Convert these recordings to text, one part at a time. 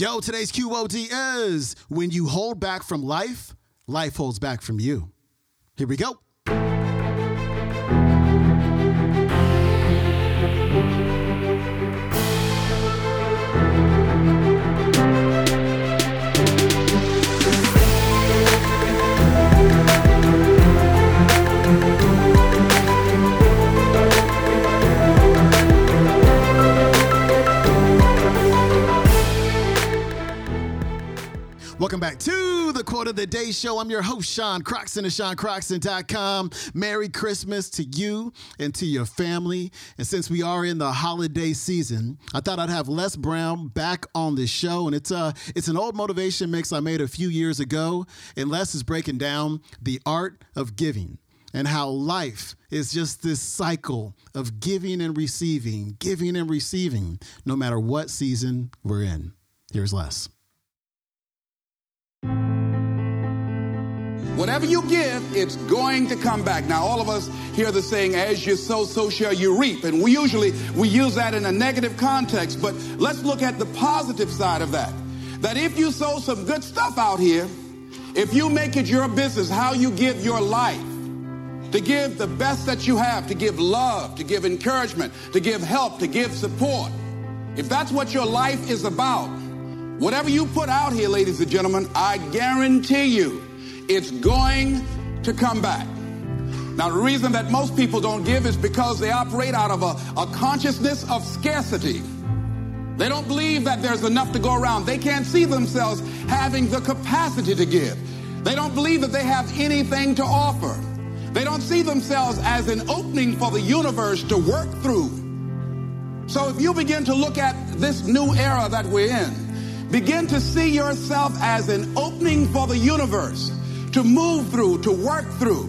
Yo, today's QOD is when you hold back from life, life holds back from you. Here we go. Of the Day Show. I'm your host, Sean Croxton of SeanCroxton.com. Merry Christmas to you and to your family. And since we are in the holiday season, I thought I'd have Les Brown back on the show. And it's, uh, it's an old motivation mix I made a few years ago. And Les is breaking down the art of giving and how life is just this cycle of giving and receiving, giving and receiving, no matter what season we're in. Here's Les. Whatever you give, it's going to come back. Now, all of us hear the saying, as you sow, so shall you reap. And we usually, we use that in a negative context, but let's look at the positive side of that. That if you sow some good stuff out here, if you make it your business how you give your life, to give the best that you have, to give love, to give encouragement, to give help, to give support. If that's what your life is about, whatever you put out here, ladies and gentlemen, I guarantee you, it's going to come back. Now, the reason that most people don't give is because they operate out of a, a consciousness of scarcity. They don't believe that there's enough to go around. They can't see themselves having the capacity to give. They don't believe that they have anything to offer. They don't see themselves as an opening for the universe to work through. So if you begin to look at this new era that we're in, begin to see yourself as an opening for the universe to move through, to work through,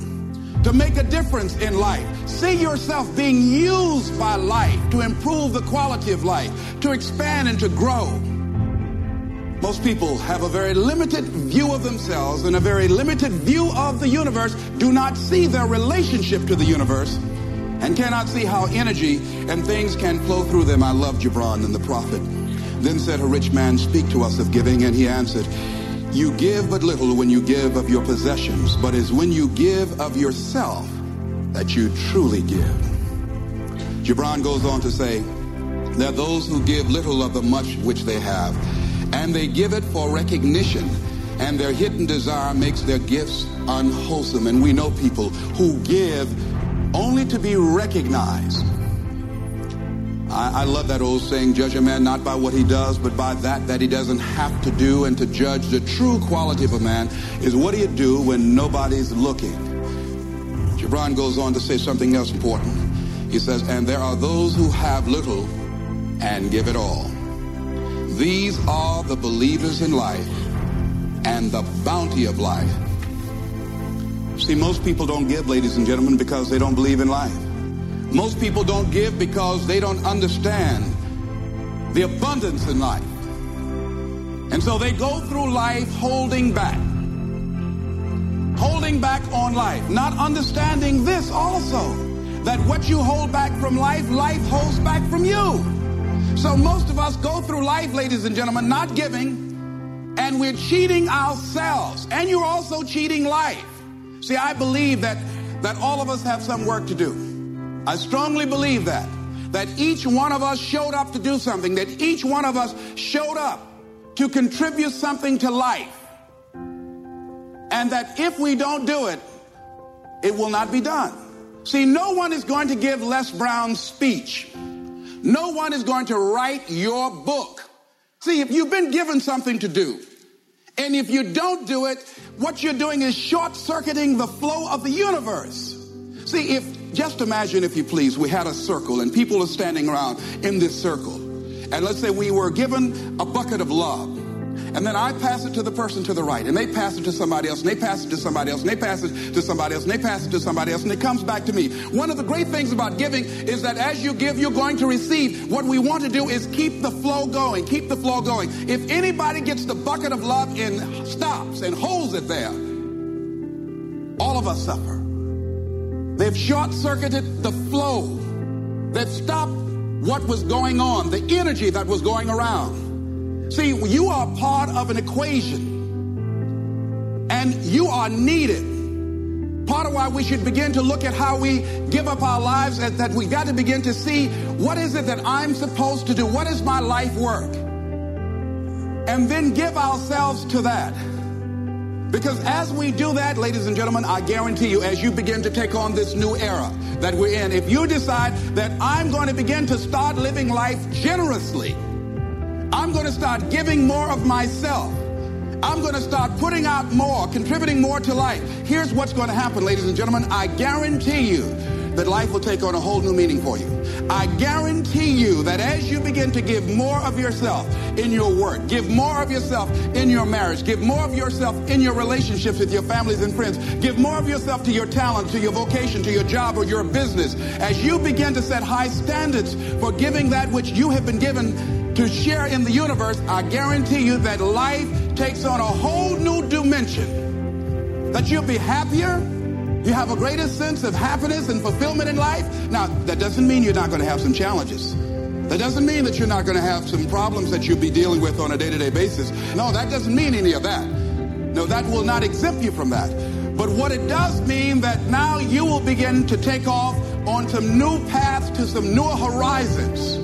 to make a difference in life. See yourself being used by life to improve the quality of life, to expand and to grow. Most people have a very limited view of themselves and a very limited view of the universe, do not see their relationship to the universe, and cannot see how energy and things can flow through them. I love Gibran and the prophet. Then said a rich man, Speak to us of giving, and he answered, you give but little when you give of your possessions, but it's when you give of yourself that you truly give. Gibran goes on to say, there are those who give little of the much which they have, and they give it for recognition, and their hidden desire makes their gifts unwholesome. And we know people who give only to be recognized. I, I, love that old saying, judge a man not by what he does, but by that that he doesn't have to do. And to judge the true quality of a man is what he'd do when nobody's looking. Gibran goes on to say something else important. He says, and there are those who have little and give it all. These are the believers in life and the bounty of life. See, most people don't give, ladies and gentlemen, because they don't believe in life. Most people don't give because they don't understand the abundance in life. And so they go through life holding back. Holding back on life. Not understanding this also. That what you hold back from life, life holds back from you. So most of us go through life, ladies and gentlemen, not giving, and we're cheating ourselves. And you're also cheating life. See, I believe that, that all of us have some work to do. I strongly believe that. That each one of us showed up to do something, that each one of us showed up to contribute something to life. And that if we don't do it, it will not be done. See, no one is going to give Les Brown's speech. No one is going to write your book. See, if you've been given something to do, and if you don't do it, what you're doing is short circuiting the flow of the universe. See, if just imagine, if you please, we had a circle and people are standing around in this circle. And let's say we were given a bucket of love. And then I pass it to the person to the right, and they pass it to somebody else, and they pass it to somebody else, and they pass it to somebody else, and they pass it to somebody else, and it comes back to me. One of the great things about giving is that as you give, you're going to receive. What we want to do is keep the flow going, keep the flow going. If anybody gets the bucket of love and stops and holds it there, all of us suffer. They've short circuited the flow. They've stopped what was going on, the energy that was going around. See, you are part of an equation and you are needed. Part of why we should begin to look at how we give up our lives is that we got to begin to see what is it that I'm supposed to do? What is my life work? And then give ourselves to that. Because as we do that, ladies and gentlemen, I guarantee you, as you begin to take on this new era that we're in, if you decide that I'm going to begin to start living life generously, I'm going to start giving more of myself. I'm going to start putting out more, contributing more to life. Here's what's going to happen, ladies and gentlemen. I guarantee you that life will take on a whole new meaning for you. I guarantee you that as you begin to give more of yourself in your work, give more of yourself in your marriage, give more of yourself in your relationships with your families and friends, give more of yourself to your talent, to your vocation, to your job or your business, as you begin to set high standards for giving that which you have been given to share in the universe, I guarantee you that life takes on a whole new dimension. That you'll be happier, you have a greater sense of happiness and fulfillment in life. Now, that doesn't mean you're not going to have some challenges. That doesn't mean that you're not going to have some problems that you'll be dealing with on a day-to-day basis. No, that doesn't mean any of that. No, that will not exempt you from that. But what it does mean that now you will begin to take off on some new paths to some newer horizons.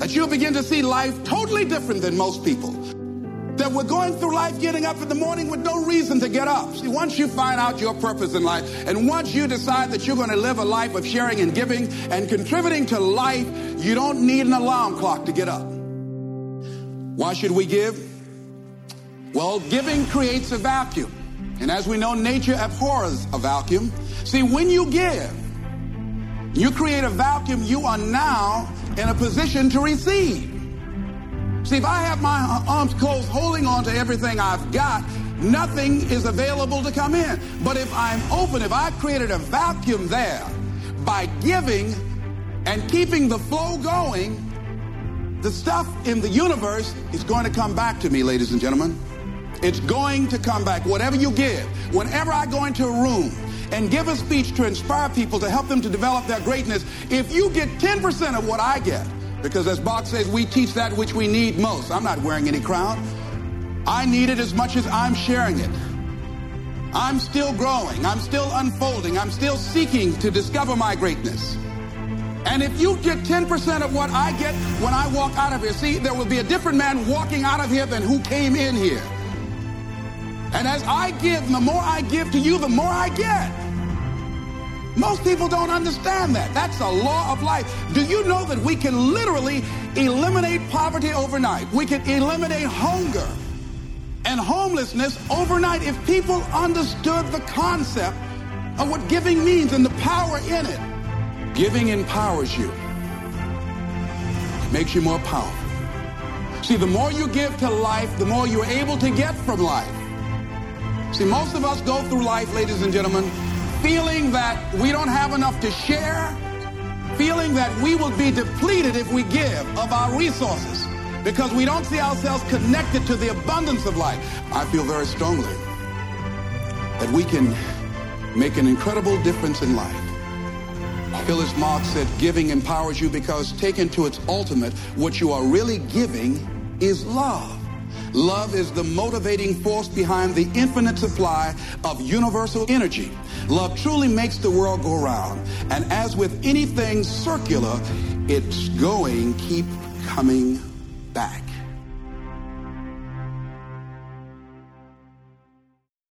That you'll begin to see life totally different than most people that we're going through life getting up in the morning with no reason to get up. See, once you find out your purpose in life, and once you decide that you're going to live a life of sharing and giving and contributing to life, you don't need an alarm clock to get up. Why should we give? Well, giving creates a vacuum. And as we know, nature abhors a vacuum. See, when you give, you create a vacuum, you are now in a position to receive. See, if I have my arms closed holding on to everything I've got, nothing is available to come in. But if I'm open, if I've created a vacuum there by giving and keeping the flow going, the stuff in the universe is going to come back to me, ladies and gentlemen. It's going to come back. Whatever you give, whenever I go into a room and give a speech to inspire people, to help them to develop their greatness, if you get 10% of what I get, because as Bach says, we teach that which we need most. I'm not wearing any crown. I need it as much as I'm sharing it. I'm still growing. I'm still unfolding. I'm still seeking to discover my greatness. And if you get 10% of what I get when I walk out of here, see, there will be a different man walking out of here than who came in here. And as I give, the more I give to you, the more I get. Most people don't understand that. That's a law of life. Do you know that we can literally eliminate poverty overnight? We can eliminate hunger and homelessness overnight if people understood the concept of what giving means and the power in it. Giving empowers you. It makes you more powerful. See, the more you give to life, the more you're able to get from life. See, most of us go through life, ladies and gentlemen, feeling that we don't have enough to share, feeling that we will be depleted if we give of our resources because we don't see ourselves connected to the abundance of life. I feel very strongly that we can make an incredible difference in life. Phyllis Marks said, giving empowers you because taken to its ultimate, what you are really giving is love. Love is the motivating force behind the infinite supply of universal energy. Love truly makes the world go round. And as with anything circular, it's going, keep coming back.